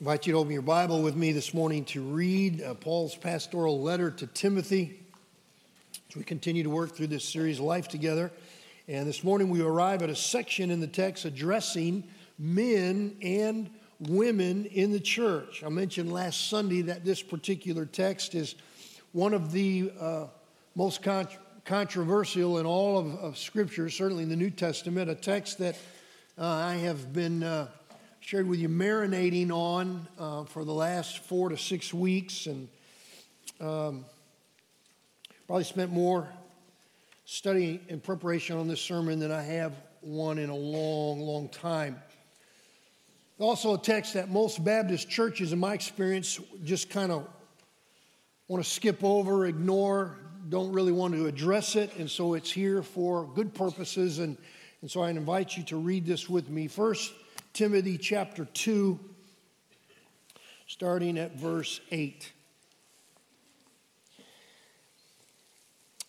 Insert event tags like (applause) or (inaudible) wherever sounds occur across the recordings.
invite you to open your Bible with me this morning to read uh, Paul's pastoral letter to Timothy as we continue to work through this series, Life Together. And this morning we arrive at a section in the text addressing men and women in the church. I mentioned last Sunday that this particular text is one of the uh, most con- controversial in all of, of, Scripture, certainly in the New Testament, a text that uh, I have been uh, shared with you marinating on uh, for the last four to six weeks, and um, probably spent more study in preparation on this sermon than I have one in a long, long time. Also, a text that most Baptist churches, in my experience, just kind of want to skip over, ignore, don't really want to address it, and so it's here for good purposes. And, and so I invite you to read this with me. First, Timothy chapter 2, starting at verse 8.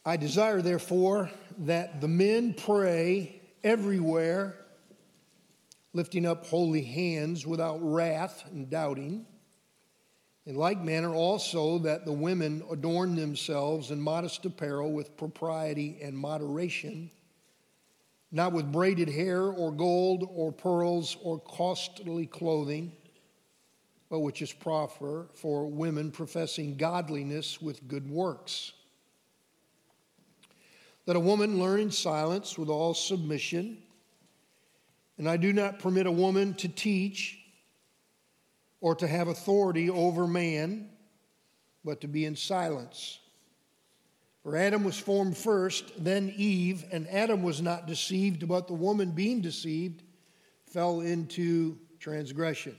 I desire, therefore, that the men pray everywhere, lifting up holy hands without wrath and doubting. In like manner, also, that the women adorn themselves in modest apparel with propriety and moderation not with braided hair or gold or pearls or costly clothing, but which is proper for women professing godliness with good works. Let a woman learn in silence with all submission. And I do not permit a woman to teach or to have authority over man, but to be in silence. For Adam was formed first, then Eve, and Adam was not deceived, but the woman being deceived fell into transgression.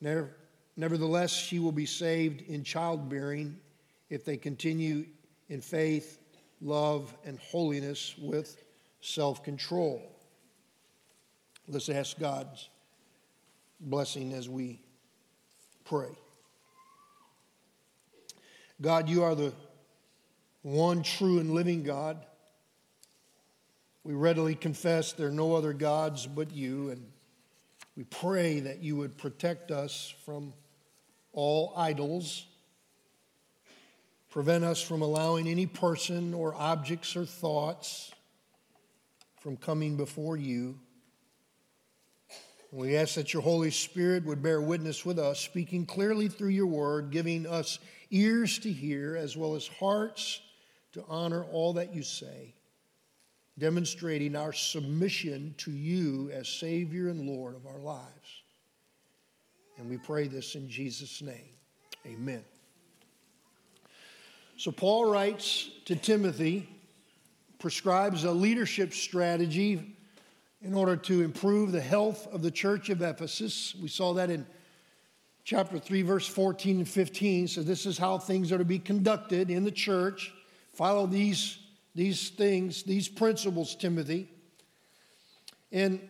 Nevertheless, she will be saved in childbearing if they continue in faith, love, and holiness with self control. Let's ask God's blessing as we pray. God, you are the one true and living God. We readily confess there are no other gods but you, and we pray that you would protect us from all idols, prevent us from allowing any person or objects or thoughts from coming before you. We ask that your Holy Spirit would bear witness with us, speaking clearly through your word, giving us ears to hear as well as hearts to honor all that you say, demonstrating our submission to you as Savior and Lord of our lives. And we pray this in Jesus' name. Amen. So, Paul writes to Timothy, prescribes a leadership strategy in order to improve the health of the church of Ephesus. We saw that in chapter 3, verse 14 and 15. So, this is how things are to be conducted in the church. Follow these, these things, these principles, Timothy. And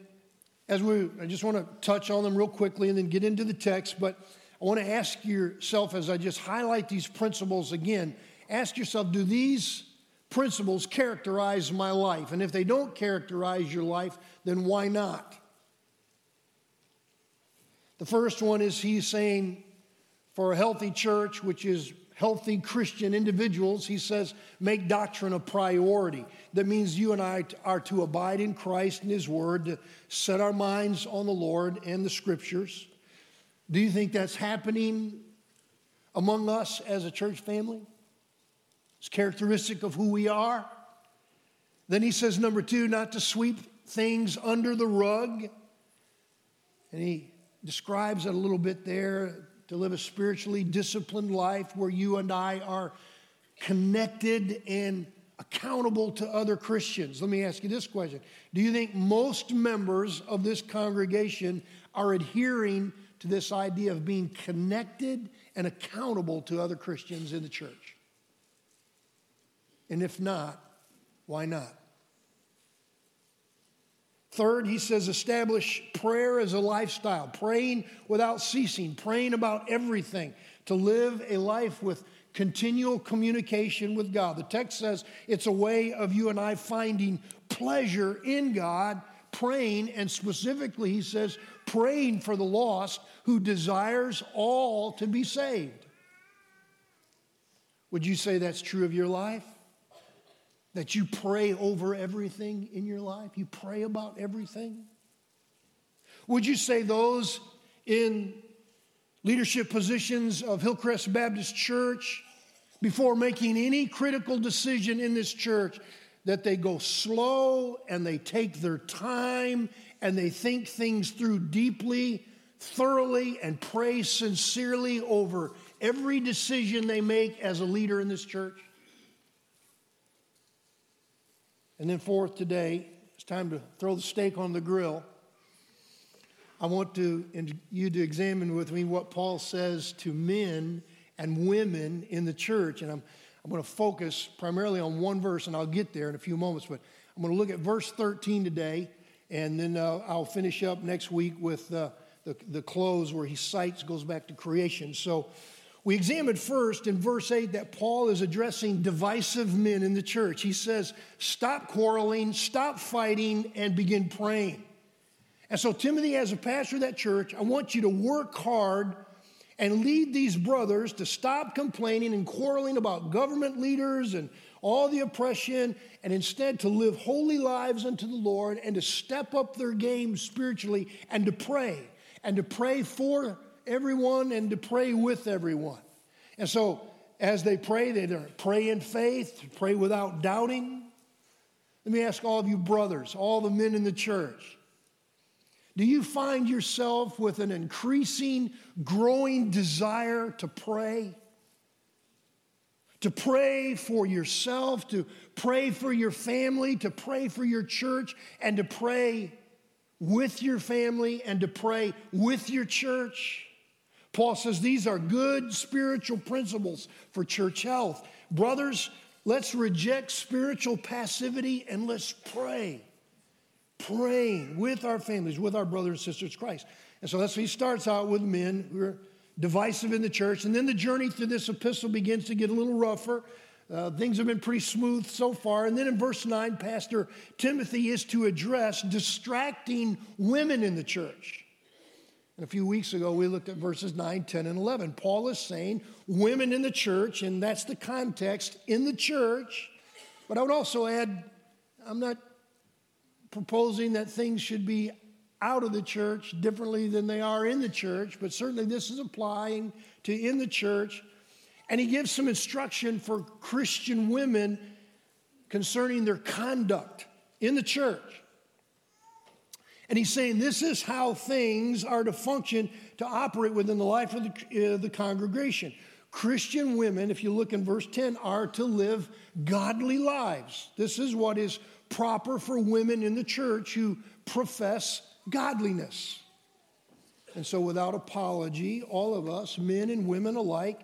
as we, I just want to touch on them real quickly and then get into the text, but I want to ask yourself as I just highlight these principles again, ask yourself, do these principles characterize my life? And if they don't characterize your life, then why not? The first one is he's saying for a healthy church, which is healthy Christian individuals, he says, make doctrine a priority. That means you and I are to abide in Christ and His Word, to set our minds on the Lord and the Scriptures. Do you think that's happening among us as a church family? It's characteristic of who we are. Then he says, number two, not to sweep things under the rug. And he describes it a little bit there to live a spiritually disciplined life where you and I are connected and accountable to other Christians. Let me ask you this question Do you think most members of this congregation are adhering to this idea of being connected and accountable to other Christians in the church? And if not, why not? Third, he says, establish prayer as a lifestyle, praying without ceasing, praying about everything, to live a life with continual communication with God. The text says it's a way of you and I finding pleasure in God, praying, and specifically, he says, praying for the lost who desires all to be saved. Would you say that's true of your life? That you pray over everything in your life? You pray about everything? Would you say those in leadership positions of Hillcrest Baptist Church, before making any critical decision in this church, that they go slow and they take their time and they think things through deeply, thoroughly, and pray sincerely over every decision they make as a leader in this church? And then, fourth, today, it's time to throw the steak on the grill. I want to, you to examine with me what Paul says to men and women in the church. And I'm, I'm going to focus primarily on one verse, and I'll get there in a few moments. But I'm going to look at verse 13 today, and then uh, I'll finish up next week with uh, the, the close where he cites, goes back to creation. So we examined first in verse 8 that Paul is addressing divisive men in the church. He says, Stop quarreling, stop fighting, and begin praying. And so, Timothy, as a pastor of that church, I want you to work hard and lead these brothers to stop complaining and quarreling about government leaders and all the oppression, and instead to live holy lives unto the Lord and to step up their game spiritually and to pray and to pray for everyone and to pray with everyone. And so, as they pray, they pray in faith, pray without doubting. Let me ask all of you brothers, all the men in the church, do you find yourself with an increasing, growing desire to pray? To pray for yourself, to pray for your family, to pray for your church, and to pray with your family and to pray with your church? Paul says these are good spiritual principles for church health. Brothers, let's reject spiritual passivity and let's pray praying with our families, with our brothers and sisters Christ. And so that's he starts out with men who are divisive in the church. And then the journey through this epistle begins to get a little rougher. Uh, things have been pretty smooth so far. And then in verse 9, Pastor Timothy is to address distracting women in the church. And a few weeks ago, we looked at verses 9, 10, and 11. Paul is saying women in the church, and that's the context in the church. But I would also add, I'm not proposing that things should be out of the church differently than they are in the church, but certainly this is applying to in the church. And he gives some instruction for Christian women concerning their conduct in the church. And he's saying this is how things are to function to operate within the life of the, uh, the congregation. Christian women, if you look in verse 10, are to live godly lives. This is what is proper for women in the church who profess godliness. And so, without apology, all of us, men and women alike,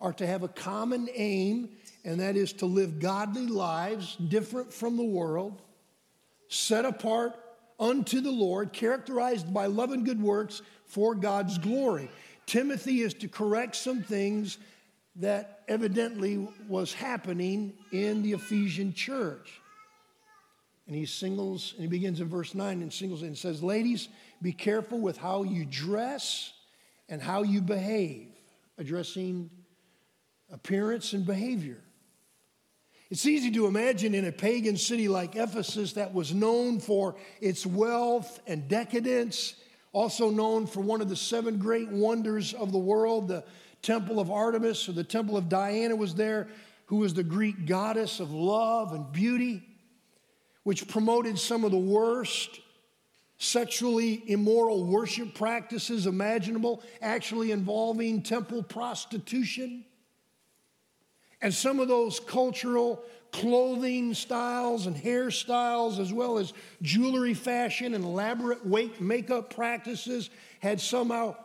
are to have a common aim, and that is to live godly lives different from the world, set apart unto the Lord, characterized by love and good works for God's glory. Timothy is to correct some things that evidently was happening in the Ephesian church. And he singles, and he begins in verse 9 and singles and says, Ladies, be careful with how you dress and how you behave, addressing appearance and behavior. It's easy to imagine in a pagan city like Ephesus that was known for its wealth and decadence, also known for one of the seven great wonders of the world, the temple of Artemis or the temple of Diana was there, who was the Greek goddess of love and beauty which promoted some of the worst sexually immoral worship practices imaginable, actually involving temple prostitution. And some of those cultural clothing styles and hairstyles, as well as jewelry fashion and elaborate weight makeup practices, had somehow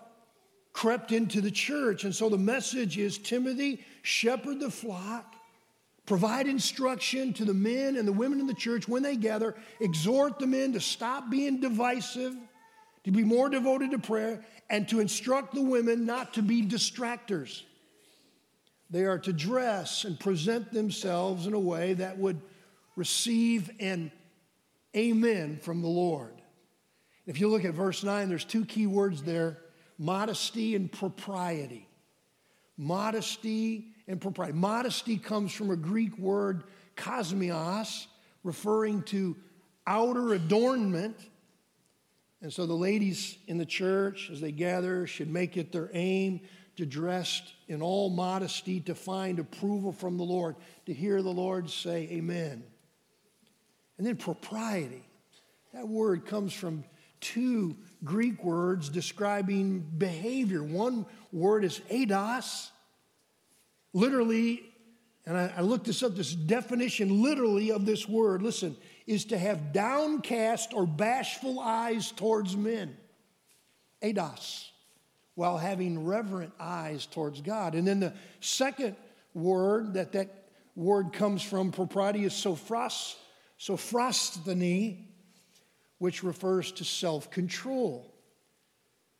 crept into the church. And so the message is Timothy, shepherd the flock Provide instruction to the men and the women in the church when they gather. Exhort the men to stop being divisive, to be more devoted to prayer, and to instruct the women not to be distractors. They are to dress and present themselves in a way that would receive an amen from the Lord. If you look at verse 9, there's two key words there modesty and propriety. Modesty and propriety. Modesty comes from a Greek word, kosmios, referring to outer adornment. And so the ladies in the church, as they gather, should make it their aim to dress in all modesty to find approval from the Lord, to hear the Lord say, Amen. And then propriety. That word comes from two Greek words describing behavior. One word is aidos, literally, and I, I looked this up, this definition literally of this word, listen, is to have downcast or bashful eyes towards men. Aidos while having reverent eyes towards God. And then the second word that that word comes from, propriety, is sophros, sophrosyne, which refers to self control.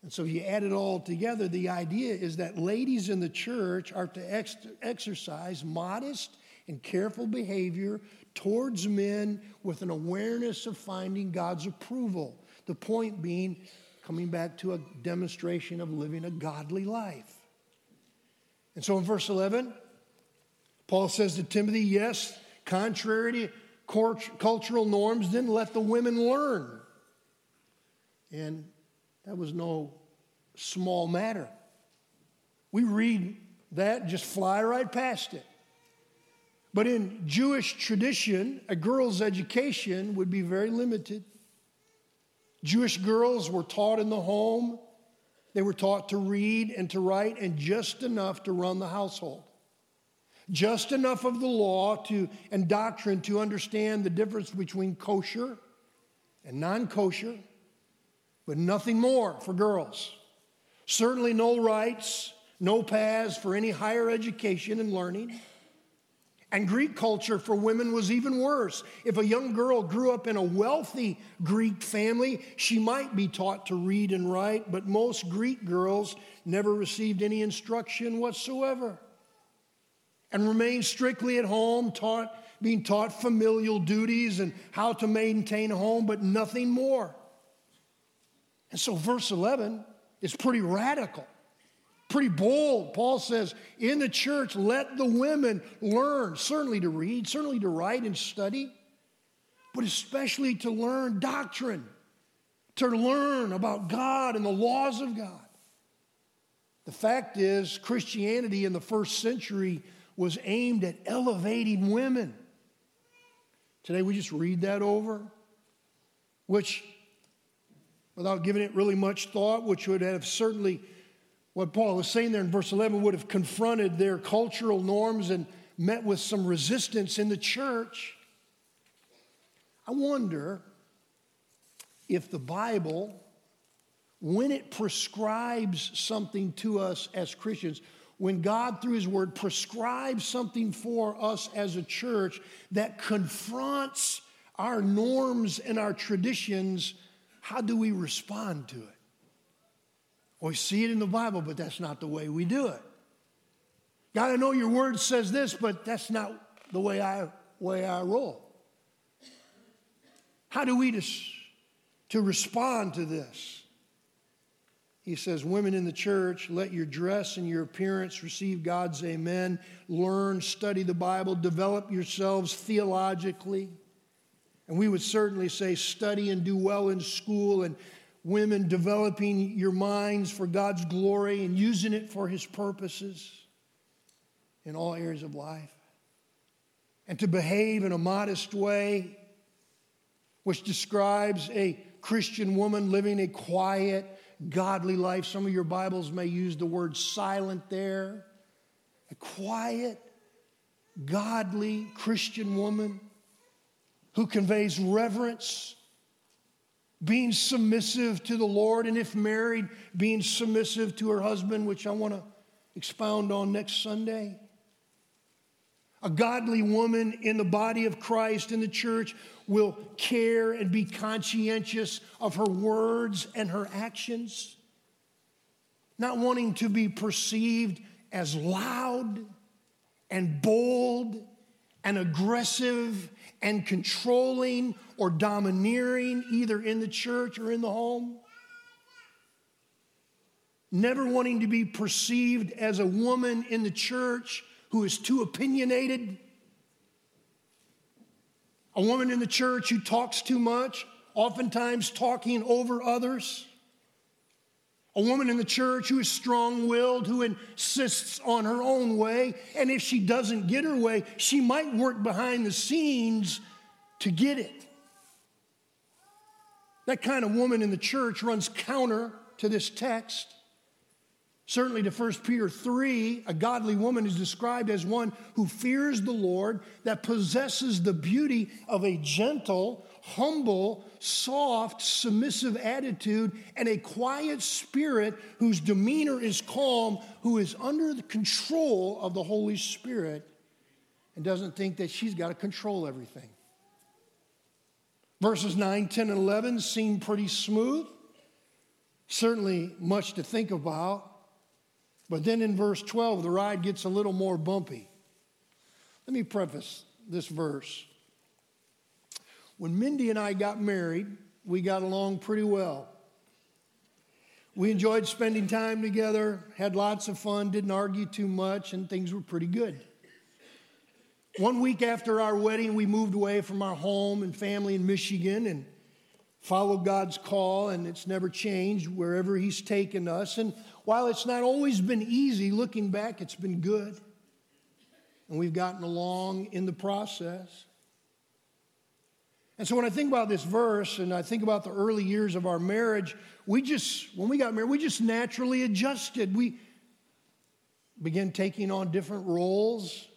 And so you add it all together, the idea is that ladies in the church are to ex- exercise modest and careful behavior towards men with an awareness of finding God's approval. The point being, coming back to a demonstration of living a godly life. And so in verse 11, Paul says to Timothy, yes, contrary to cultural norms, then let the women learn. And that was no small matter. We read that, just fly right past it. But in Jewish tradition, a girl's education would be very limited. Jewish girls were taught in the home. They were taught to read and to write, and just enough to run the household. Just enough of the law to, and doctrine to understand the difference between kosher and non kosher, but nothing more for girls. Certainly no rights, no paths for any higher education and learning. And Greek culture for women was even worse. If a young girl grew up in a wealthy Greek family, she might be taught to read and write, but most Greek girls never received any instruction whatsoever and remained strictly at home, taught, being taught familial duties and how to maintain a home, but nothing more. And so, verse 11 is pretty radical pretty bold. Paul says, in the church, let the women learn, certainly to read, certainly to write and study, but especially to learn doctrine, to learn about God and the laws of God. The fact is, Christianity in the first century was aimed at elevating women. Today we just read that over, which, without giving it really much thought, which would have certainly what Paul was saying there in verse 11 would have confronted their cultural norms and met with some resistance in the church. I wonder if the Bible, when it prescribes something to us as Christians, when God, through His Word, prescribes something for us as a church that confronts our norms and our traditions, how do we respond to it? We see it in the Bible, but that's not the way we do it. God, I know your word says this, but that's not the way I, way I roll. How do we to, to respond to this? He says, Women in the church, let your dress and your appearance receive God's amen. Learn, study the Bible, develop yourselves theologically. And we would certainly say, study and do well in school and women developing your minds for God's glory and using it for His purposes in all areas of life. And to behave in a modest way, which describes a Christian woman living a quiet, godly life. Some of your Bibles may use the word silent there. A quiet, godly Christian woman who conveys reverence being submissive to the Lord, and if married, being submissive to her husband, which I want to expound on next Sunday. A godly woman in the body of Christ in the church will care and be conscientious of her words and her actions, not wanting to be perceived as loud and bold and aggressive and controlling or domineering, either in the church or in the home. Never wanting to be perceived as a woman in the church who is too opinionated. A woman in the church who talks too much, oftentimes talking over others. A woman in the church who is strong willed, who insists on her own way. And if she doesn't get her way, she might work behind the scenes to get it. That kind of woman in the church runs counter to this text. Certainly to 1 Peter 3, a godly woman is described as one who fears the Lord, that possesses the beauty of a gentle, humble, soft, submissive attitude, and a quiet spirit whose demeanor is calm, who is under the control of the Holy Spirit and doesn't think that she's got to control everything. Verses 9, 10, and 11 seem pretty smooth. Certainly much to think about. But then in verse 12, the ride gets a little more bumpy. Let me preface this verse. When Mindy and I got married, we got along pretty well. We enjoyed spending time together, had lots of fun, didn't argue too much, and things were pretty good. One week after our wedding, we moved away from our home and family in Michigan and followed God's call, and it's never changed wherever He's taken us. And while it's not always been easy, looking back, it's been good. And we've gotten along in the process. And so when I think about this verse and I think about the early years of our marriage, we just, when we got married, we just naturally adjusted. We began taking on different roles.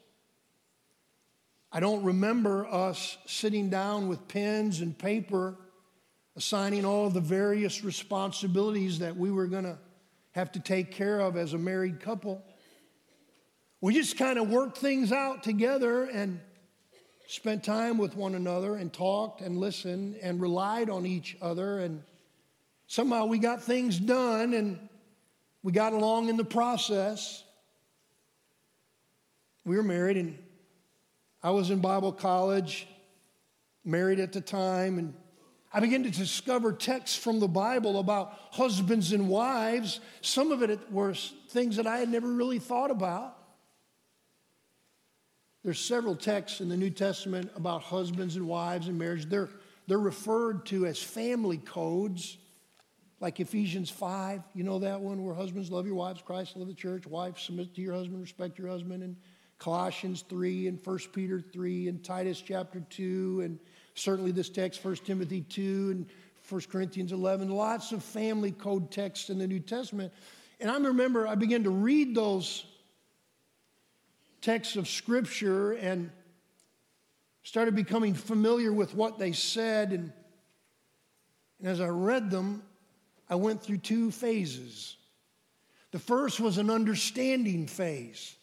I don't remember us sitting down with pens and paper, assigning all the various responsibilities that we were going to have to take care of as a married couple. We just kind of worked things out together and spent time with one another and talked and listened and relied on each other. And somehow we got things done and we got along in the process. We were married, and I was in Bible college, married at the time, and I began to discover texts from the Bible about husbands and wives. Some of it were things that I had never really thought about. There's several texts in the New Testament about husbands and wives and marriage. They're, they're referred to as family codes, like Ephesians 5. You know that one where husbands love your wives, Christ love the church, wives submit to your husband, respect your husband, and Colossians 3 and 1 Peter 3 and Titus chapter 2 and certainly this text 1 Timothy 2 and 1 Corinthians 11 lots of family code texts in the New Testament and I remember I began to read those texts of Scripture and started becoming familiar with what they said. And, and as I read them, I went through two phases. The first was an understanding phase.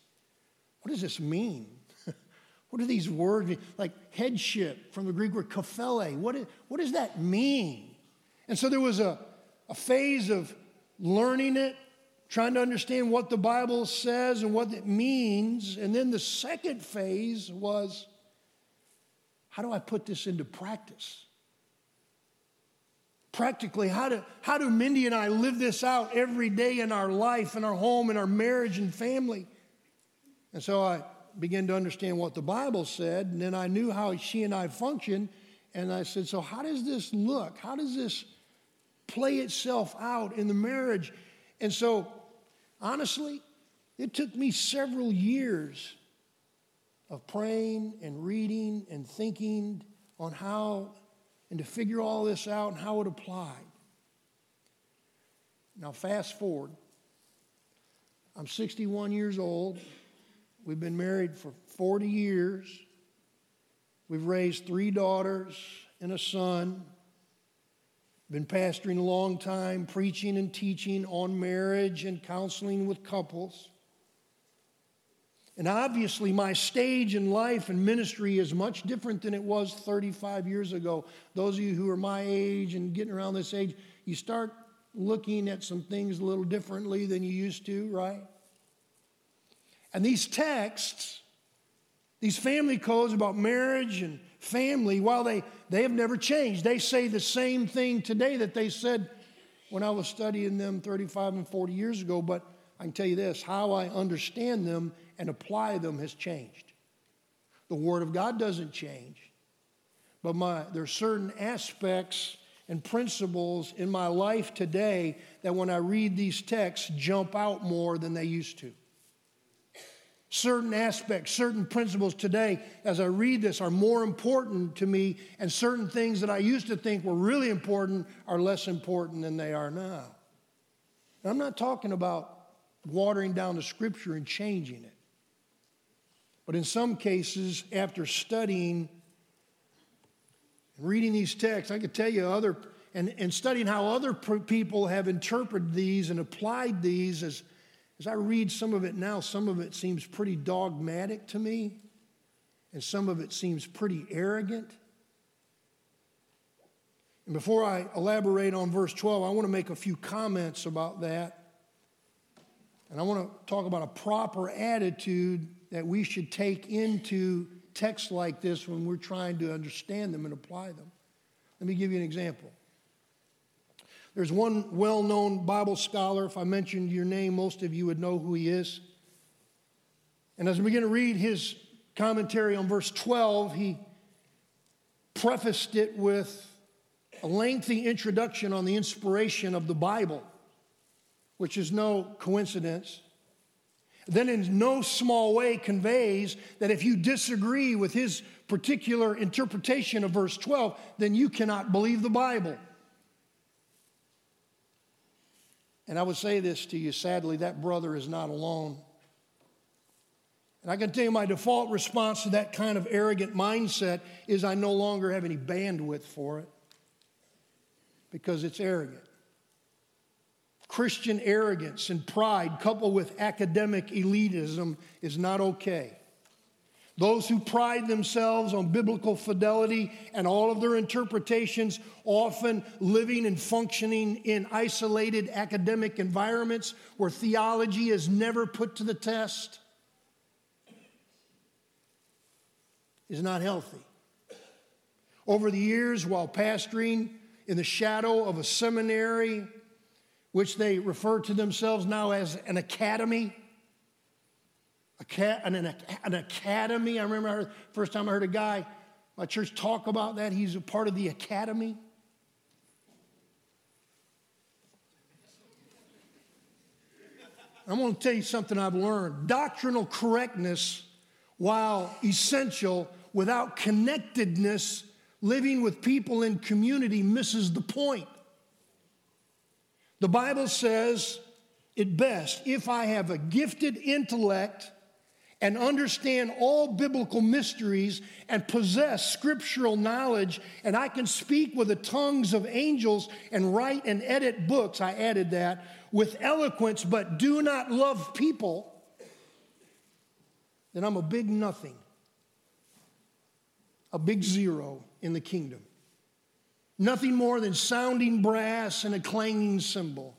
What does this mean? What do these words mean? Like headship from the Greek word kephale. What, does that mean? And so there was a, a phase of learning it, trying to understand what the Bible says and what it means. And then the second phase was how do I put this into practice? Practically, how do, how do Mindy and I live this out every day in our life, in our home, in our marriage and family? And so I began to understand what the Bible said, and then I knew how she and I functioned. And I said, So, how does this look? How does this play itself out in the marriage? And so Honestly, it took me several years of praying and reading and thinking on how and to figure all this out and how it applied. Now, fast forward. I'm 61 years old. We've been married for 40 years. We've raised three daughters and a son. Been pastoring a long time, preaching and teaching on marriage and counseling with couples. And obviously, my stage in life and ministry is much different than it was 35 years ago. Those of you who are my age and getting around this age, you start looking at some things a little differently than you used to, right? And these texts These family codes about marriage and family, while they, they have never changed, they say the same thing today that they said when I was studying them 35 and 40 years ago. But I can tell you this how I understand them and apply them has changed. The Word of God doesn't change, but my, there are certain aspects and principles in my life today that when I read these texts jump out more than they used to. Certain aspects, certain principles today, as I read this, are more important to me, and certain things that I used to think were really important are less important than they are now. And I'm not talking about watering down the scripture and changing it. But in some cases, after studying and reading these texts, I could tell you other, and, and studying how other people have interpreted these and applied these as as I read some of it now, some of it seems pretty dogmatic to me, and some of it seems pretty arrogant. And before I elaborate on verse 12, I want to make a few comments about that. And I want to talk about a proper attitude that we should take into texts like this when we're trying to understand them and apply them. Let me give you an example. There's one well known Bible scholar. If I mentioned your name, most of you would know who he is. And as we begin to read his commentary on verse 12, he prefaced it with a lengthy introduction on the inspiration of the Bible, which is no coincidence. Then, in no small way, conveys that if you disagree with his particular interpretation of verse 12, then you cannot believe the Bible. And I would say this to you sadly, that brother is not alone. And I can tell you my default response to that kind of arrogant mindset is I no longer have any bandwidth for it because it's arrogant. Christian arrogance and pride coupled with academic elitism is not okay. Those who pride themselves on biblical fidelity and all of their interpretations, often living and functioning in isolated academic environments where theology is never put to the test, is not healthy. Over the years, while pastoring in the shadow of a seminary, which they refer to themselves now as an academy, an, an, academy. I remember the first time I heard a guy, my church talk about that. He's a part of the academy. I'm going to tell you something I've learned. Doctrinal correctness, while essential, without connectedness, living with people in community misses the point. The Bible says it best if I have a gifted intellect and understand all biblical mysteries and possess scriptural knowledge, and I can speak with the tongues of angels and write and edit books, I added that, with eloquence, but do not love people, then I'm a big nothing, a big zero in the kingdom. Nothing more than sounding brass and a clanging cymbal.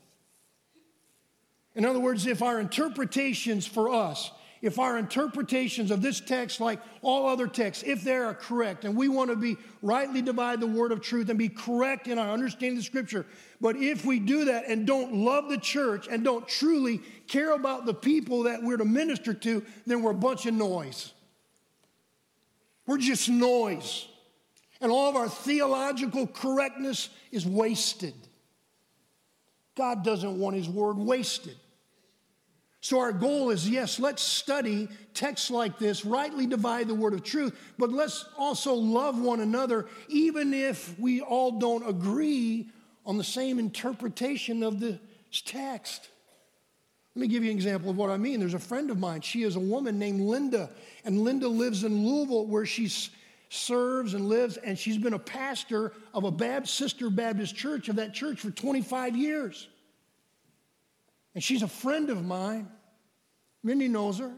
In other words, if our interpretations for us, if our interpretations of this text, like all other texts, if they are correct, and we want to be rightly divide the word of truth and be correct in our understanding of Scripture, but if we do that and don't love the church and don't truly care about the people that we're to minister to, then we're a bunch of noise. We're just noise. And all of our theological correctness is wasted. God doesn't want His word wasted. So, our goal is yes, let's study texts like this, rightly divide the word of truth, but let's also love one another, even if we all don't agree on the same interpretation of the text. Let me give you an example of what I mean. There's a friend of mine. She is a woman named Linda, and Linda lives in Louisville where she serves and lives, and she's been a pastor of a Baptist, Sister Baptist church of that church for 25 years. And she's a friend of mine. Mindy knows her.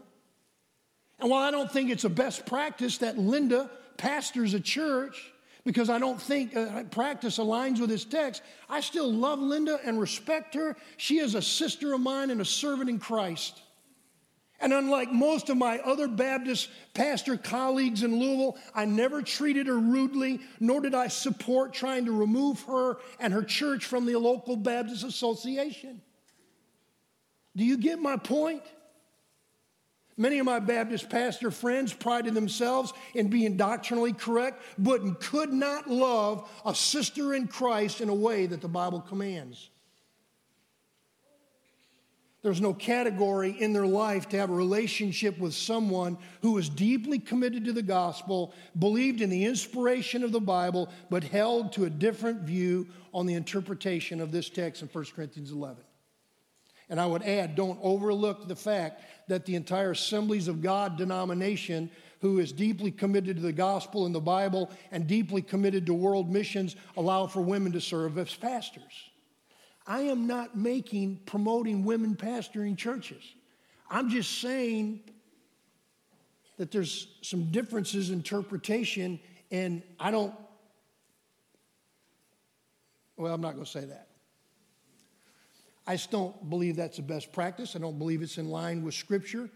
And while I don't think it's a best practice that Linda pastors a church, because I don't think uh, practice aligns with this text, I still love Linda and respect her. She is a sister of mine and a servant in Christ. And unlike most of my other Baptist pastor colleagues in Louisville, I never treated her rudely, nor did I support trying to remove her and her church from the local Baptist Association. Do you get my point? Many of my Baptist pastor friends prided themselves in being doctrinally correct, but could not love a sister in Christ in a way that the Bible commands. There's no category in their life to have a relationship with someone who is deeply committed to the gospel, believed in the inspiration of the Bible, but held to a different view on the interpretation of this text in 1 Corinthians 11. And I would add, don't overlook the fact that the entire Assemblies of God denomination, who is deeply committed to the gospel and the Bible and deeply committed to world missions, allow for women to serve as pastors. I am not making promoting women pastoring churches. I'm just saying that there's some differences in interpretation, and I don't, well, I'm not going to say that. I just don't believe that's the best practice. I don't believe it's in line with Scripture,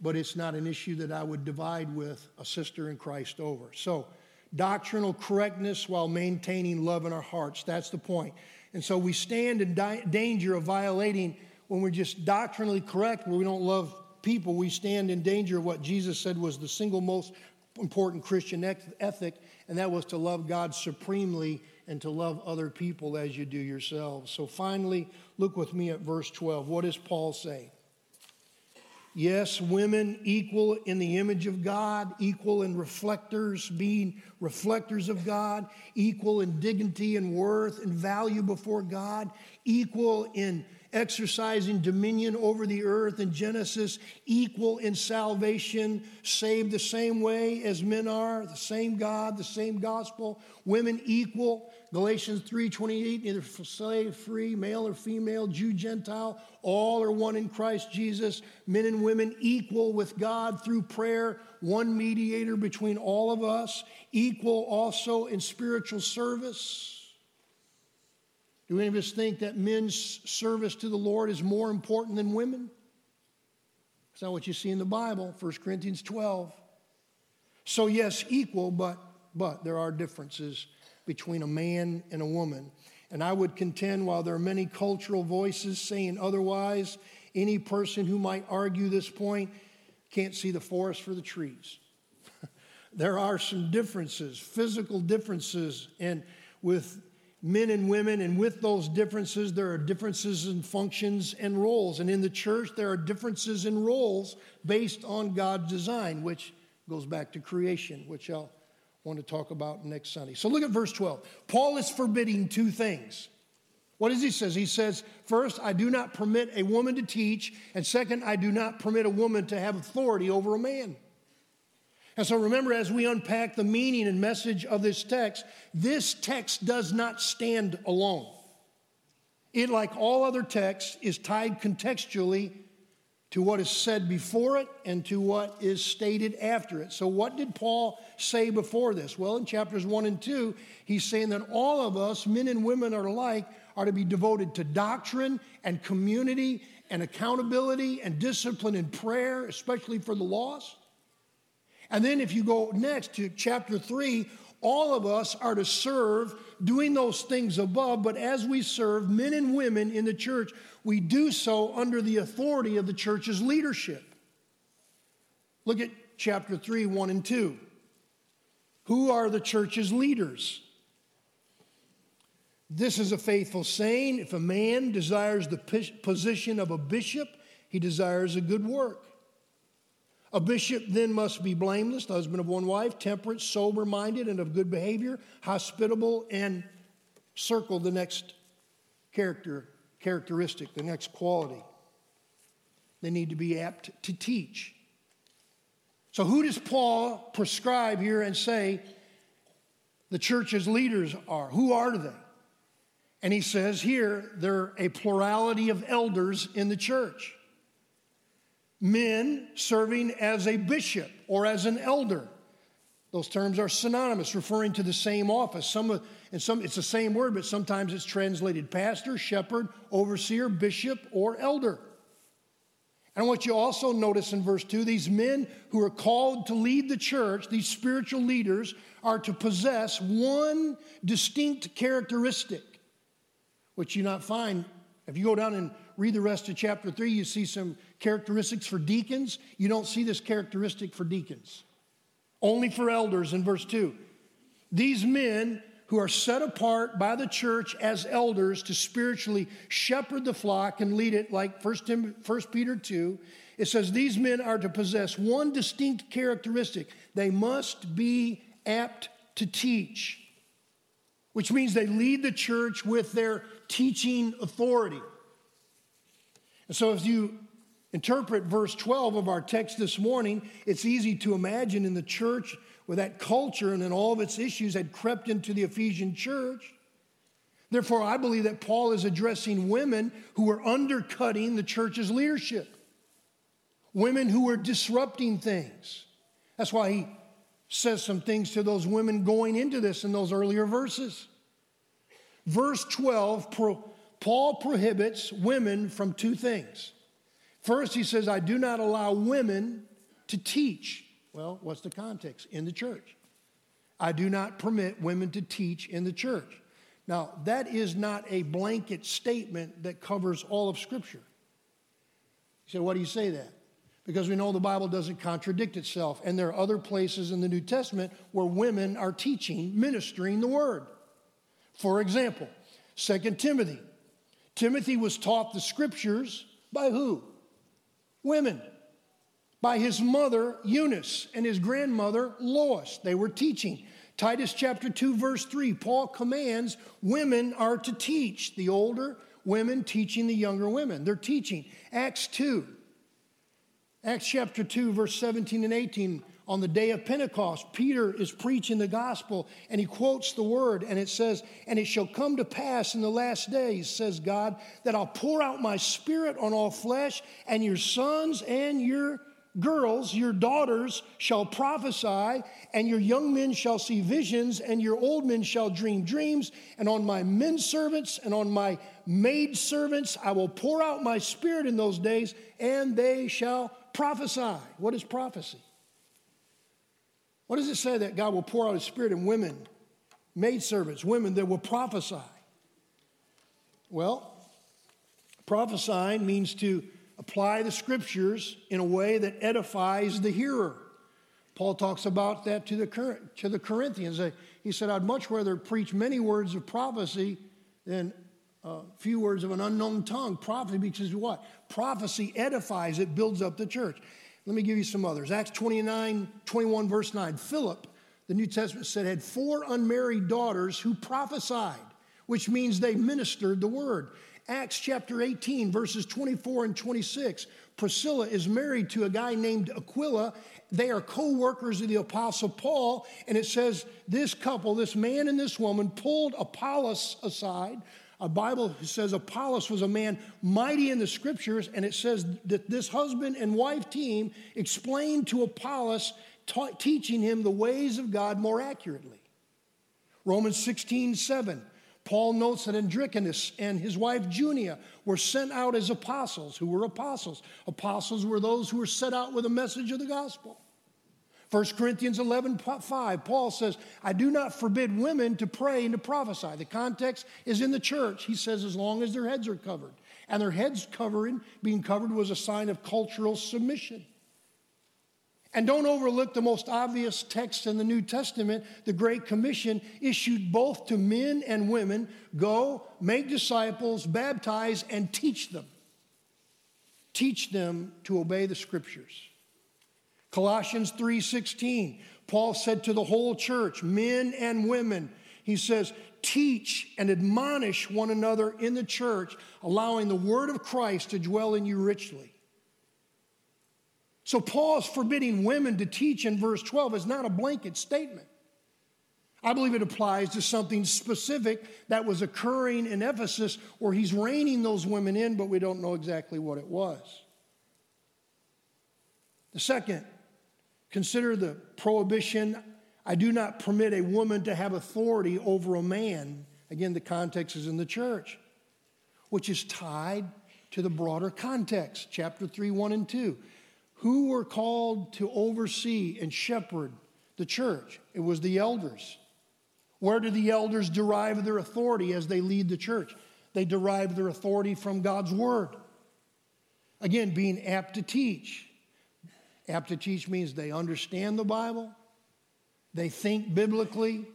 but it's not an issue that I would divide with a sister in Christ over. So, doctrinal correctness while maintaining love in our hearts. That's the point. And so we stand in di- danger of violating when we're just doctrinally correct, where we don't love people. We stand in danger of what Jesus said was the single most important Christian ethic, and that was to love God supremely and to love other people as you do yourselves. So finally, look with me at verse 12. What does Paul say? Yes, women equal in the image of God, equal in reflectors, being reflectors of God, equal in dignity and worth and value before God, equal in exercising dominion over the earth in Genesis, equal in salvation, saved the same way as men are, the same God, the same gospel, women equal Galatians 3:28, neither slave, free, male or female, Jew, Gentile, all are one in Christ Jesus, men and women equal with God through prayer, one mediator between all of us, equal also in spiritual service. Do any of us think that men's service to the Lord is more important than women? That's not what you see in the Bible, 1 Corinthians 12. So yes, equal, but but there are differences between a man and a woman. And I would contend, while there are many cultural voices saying otherwise, any person who might argue this point can't see the forest for the trees. (laughs) there are some differences, physical differences, and with men and women, and with those differences, there are differences in functions and roles. And in the church, there are differences in roles based on God's design, which goes back to creation, which I'll want to talk about next Sunday. So look at verse 12. Paul is forbidding two things. What does he says? He says, first, I do not permit a woman to teach, and second, I do not permit a woman to have authority over a man. And so remember, as we unpack the meaning and message of this text, this text does not stand alone. It, like all other texts, is tied contextually to what is said before it and to what is stated after it. So, what did Paul say before this? Well, in chapters 1 and 2, he's saying that all of us, men and women are alike, are to be devoted to doctrine and community and accountability and discipline and prayer, especially for the lost. And then, if you go next to chapter 3, all of us are to serve doing those things above, but as we serve men and women in the church, we do so under the authority of the church's leadership. Look at chapter 3, 1 and 2. Who are the church's leaders? This is a faithful saying. If a man desires the position of a bishop, he desires a good work. A bishop then must be blameless, the husband of one wife, temperate, sober minded, and of good behavior, hospitable, and circle the next character characteristic, the next quality. They need to be apt to teach. So, who does Paul prescribe here and say the church's leaders are? Who are they? And he says here, they're a plurality of elders in the church. Men serving as a bishop or as an elder. Those terms are synonymous, referring to the same office. Some, and some, it's the same word, but sometimes it's translated pastor, shepherd, overseer, bishop, or elder. And what you also notice in verse 2 these men who are called to lead the church, these spiritual leaders, are to possess one distinct characteristic, which you not find. If you go down and read the rest of chapter 3, you see some characteristics for deacons. You don't see this characteristic for deacons, only for elders in verse 2. These men who are set apart by the church as elders to spiritually shepherd the flock and lead it, like 1, Tim, 1 Peter 2, it says these men are to possess one distinct characteristic they must be apt to teach, which means they lead the church with their teaching authority. And so, if you interpret verse 12 of our text this morning, it's easy to imagine in the church where that culture and then all of its issues had crept into the Ephesian church. Therefore, I believe that Paul is addressing women who were undercutting the church's leadership, women who were disrupting things. That's why he says some things to those women going into this in those earlier verses. Verse 12, Paul prohibits women from two things. First, he says, I do not allow women to teach. Well, what's the context? In the church. I do not permit women to teach in the church. Now, that is not a blanket statement that covers all of Scripture. You say, why do you say that? Because we know the Bible doesn't contradict itself, and there are other places in the New Testament where women are teaching, ministering the word. For example, 2 Timothy. Timothy was taught the scriptures by who? Women by his mother, Eunice, and his grandmother, Lois. They were teaching. Titus chapter 2, verse 3, Paul commands women are to teach. The older women teaching the younger women. They're teaching. Acts 2, Acts chapter 2, verse 17 and 18, on the day of Pentecost, Peter is preaching the gospel and he quotes the word and it says, And it shall come to pass in the last days, says God, that I'll pour out my spirit on all flesh, and your sons and your girls, your daughters shall prophesy, and your young men shall see visions, and your old men shall dream dreams. And on my men servants and on my maid servants I will pour out my spirit in those days, and they shall prophesy. What is prophecy? What does it say that God will pour out his spirit in women, maid servants, women that will prophesy? Well, prophesying means to apply the scriptures in a way that edifies the hearer. Paul talks about that to the, to the Corinthians. He said, I'd much rather preach many words of prophecy than a few words of an unknown tongue. Prophecy, because what? Prophecy edifies, it builds up the church. Let me give you some others. Acts 29, 21, verse 9. Philip, the New Testament said, had four unmarried daughters who prophesied, which means they ministered the word. Acts chapter 18, verses 24 and 26. Priscilla is married to a guy named Aquila. They are co workers of the Apostle Paul. And it says this couple, this man and this woman, pulled Apollos aside. A Bible says Apollos was a man mighty in the scriptures, and it says that this husband and wife team explained to Apollos, ta- teaching him the ways of God more accurately. Romans 16, 7. Paul notes that Andronicus and his wife Junia were sent out as apostles. Who were apostles? Apostles were those who were set out with a message of the gospel. 1 Corinthians 11, 5, Paul says, I do not forbid women to pray and to prophesy. The context is in the church. He says, as long as their heads are covered. And their heads covering, being covered was a sign of cultural submission. And don't overlook the most obvious text in the New Testament, the Great Commission, issued both to men and women go, make disciples, baptize, and teach them. Teach them to obey the scriptures. Colossians 3:16, Paul said to the whole church, men and women, he says, teach and admonish one another in the church, allowing the word of Christ to dwell in you richly. So Paul's forbidding women to teach in verse 12 is not a blanket statement. I believe it applies to something specific that was occurring in Ephesus where he's reining those women in, but we don't know exactly what it was. The second, consider the prohibition I do not permit a woman to have authority over a man. Again, the context is in the church, which is tied to the broader context, chapter 3, 1 and 2. Who were called to oversee and shepherd the church? It was the elders. Where do the elders derive their authority as they lead the church? They derive their authority from God's word. Again, being apt to teach. Apt to teach means they understand the Bible, they think biblically,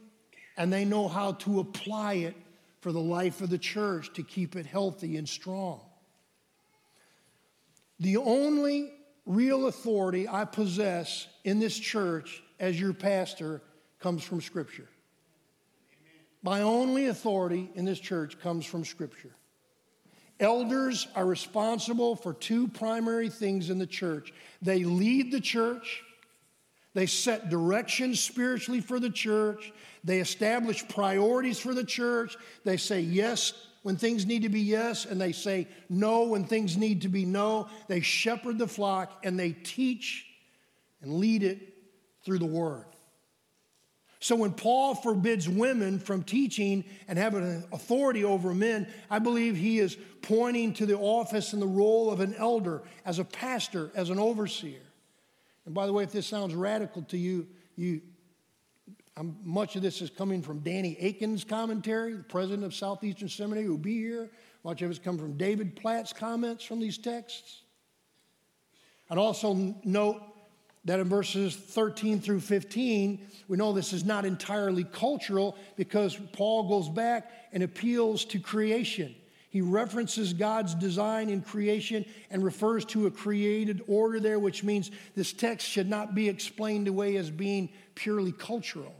and they know how to apply it for the life of the church to keep it healthy and strong. The only real authority I possess in this church as your pastor comes from Scripture. My only authority in this church comes from Scripture. Elders are responsible for two primary things in the church they lead the church, they set direction spiritually for the church, they establish priorities for the church, they say yes when things need to be yes, and they say no when things need to be no. They shepherd the flock and they teach and lead it through the word. So when Paul forbids women from teaching and having authority over men, I believe he is pointing to the office and the role of an elder, as a pastor, as an overseer. And by the way, if this sounds radical to you, you I'm, much of this is coming from Danny Akin's commentary, the president of Southeastern Seminary, who will be here. Much of it's come from David Platt's comments from these texts. I'd also note that in verses 13 through 15, we know this is not entirely cultural because Paul goes back and appeals to creation. He references God's design in creation and refers to a created order there, which means this text should not be explained away as being purely cultural.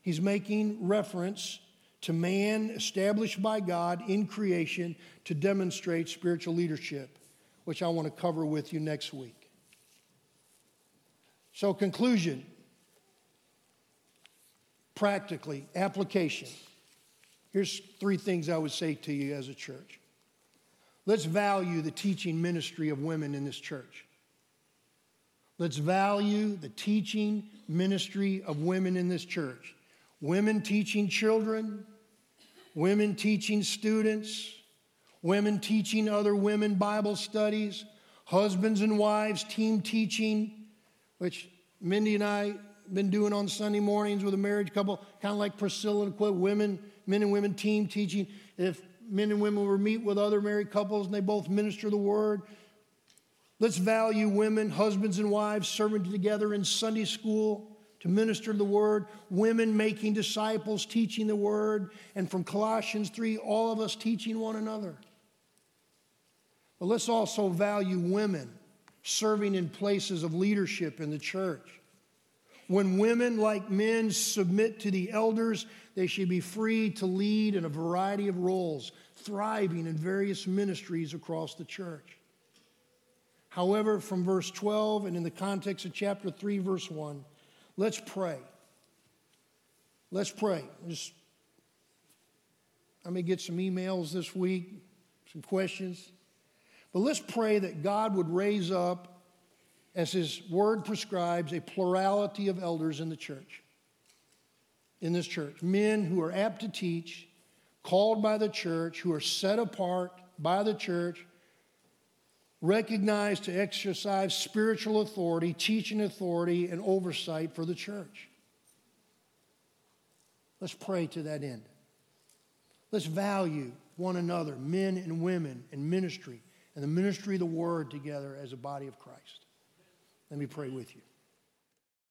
He's making reference to man established by God in creation to demonstrate spiritual leadership, which I want to cover with you next week. So, conclusion practically, application. Here's three things I would say to you as a church. Let's value the teaching ministry of women in this church. Let's value the teaching ministry of women in this church. Women teaching children, women teaching students, women teaching other women Bible studies, husbands and wives team teaching, which Mindy and I been doing on Sunday mornings with a marriage couple, kind of like Priscilla and Quit, women, men and women team teaching. If men and women were meet with other married couples and they both minister the word, let's value women, husbands and wives serving together in Sunday school to minister the word, women making disciples, teaching the word, and from Colossians 3, all of us teaching one another. But let's also value women serving in places of leadership in the church. When women, like men, submit to the elders, they should be free to lead in a variety of roles, thriving in various ministries across the church. However, from verse 12 and in the context of chapter 3, verse 1, let's pray. Let's pray. Just, I may get some emails this week, some questions. But let's pray that God would raise up, as His word prescribes, a plurality of elders in the church, in this church. Men who are apt to teach, called by the church, who are set apart by the church, recognized to exercise spiritual authority, teaching authority, and oversight for the church. Let's pray to that end. Let's value one another, men and women, in ministry and the ministry of the word together as a body of Christ. Let me pray with you.